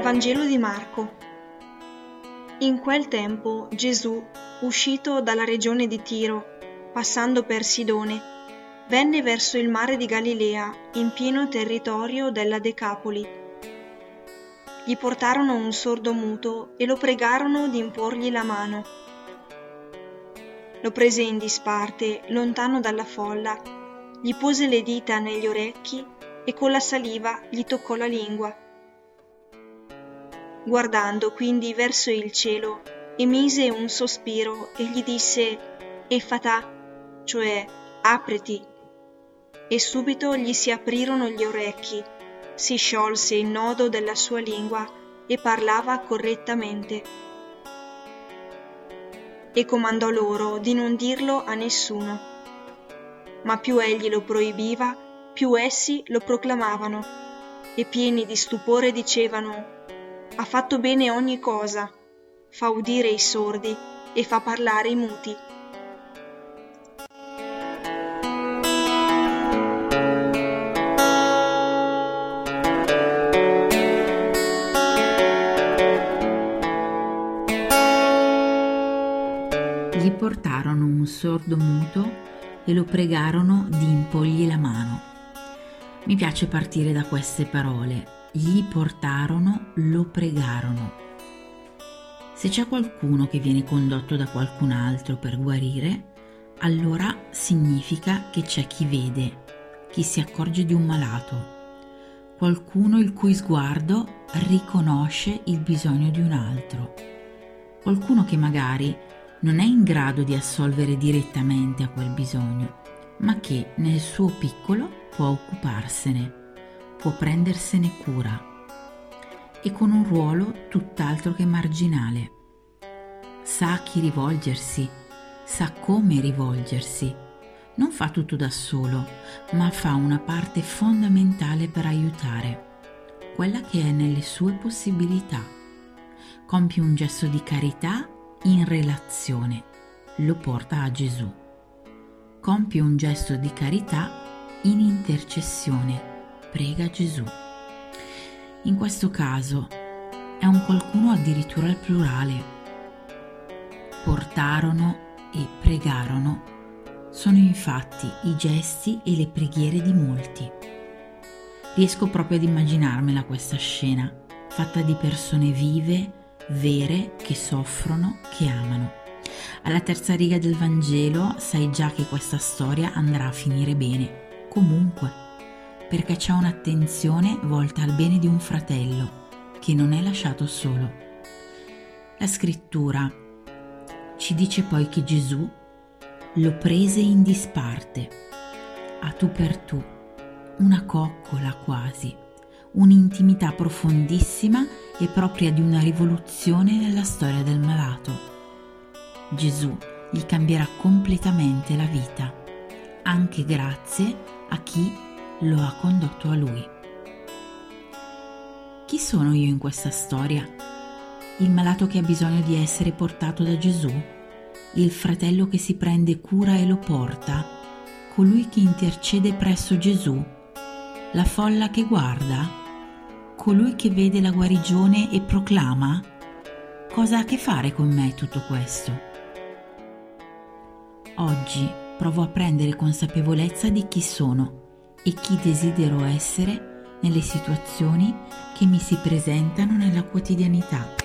Vangelo di Marco. In quel tempo Gesù, uscito dalla regione di Tiro, passando per Sidone, venne verso il mare di Galilea, in pieno territorio della Decapoli. Gli portarono un sordo muto e lo pregarono di imporgli la mano. Lo prese in disparte, lontano dalla folla, gli pose le dita negli orecchi e con la saliva gli toccò la lingua Guardando quindi verso il cielo, emise un sospiro e gli disse Effatà, cioè apriti. E subito gli si aprirono gli orecchi, si sciolse il nodo della sua lingua e parlava correttamente. E comandò loro di non dirlo a nessuno. Ma più egli lo proibiva, più essi lo proclamavano, e pieni di stupore dicevano ha fatto bene ogni cosa, fa udire i sordi e fa parlare i muti. Gli portarono un sordo muto e lo pregarono di impogli la mano. Mi piace partire da queste parole gli portarono, lo pregarono. Se c'è qualcuno che viene condotto da qualcun altro per guarire, allora significa che c'è chi vede, chi si accorge di un malato, qualcuno il cui sguardo riconosce il bisogno di un altro, qualcuno che magari non è in grado di assolvere direttamente a quel bisogno, ma che nel suo piccolo può occuparsene può prendersene cura e con un ruolo tutt'altro che marginale. Sa a chi rivolgersi, sa come rivolgersi. Non fa tutto da solo, ma fa una parte fondamentale per aiutare, quella che è nelle sue possibilità. Compie un gesto di carità in relazione, lo porta a Gesù. Compie un gesto di carità in intercessione prega Gesù. In questo caso è un qualcuno addirittura al plurale. Portarono e pregarono sono infatti i gesti e le preghiere di molti. Riesco proprio ad immaginarmela questa scena, fatta di persone vive, vere, che soffrono, che amano. Alla terza riga del Vangelo sai già che questa storia andrà a finire bene, comunque perché c'è un'attenzione volta al bene di un fratello che non è lasciato solo. La scrittura ci dice poi che Gesù lo prese in disparte, a tu per tu, una coccola quasi, un'intimità profondissima e propria di una rivoluzione nella storia del malato. Gesù gli cambierà completamente la vita, anche grazie a chi lo ha condotto a lui. Chi sono io in questa storia? Il malato che ha bisogno di essere portato da Gesù? Il fratello che si prende cura e lo porta? Colui che intercede presso Gesù? La folla che guarda? Colui che vede la guarigione e proclama? Cosa ha a che fare con me tutto questo? Oggi provo a prendere consapevolezza di chi sono e chi desidero essere nelle situazioni che mi si presentano nella quotidianità.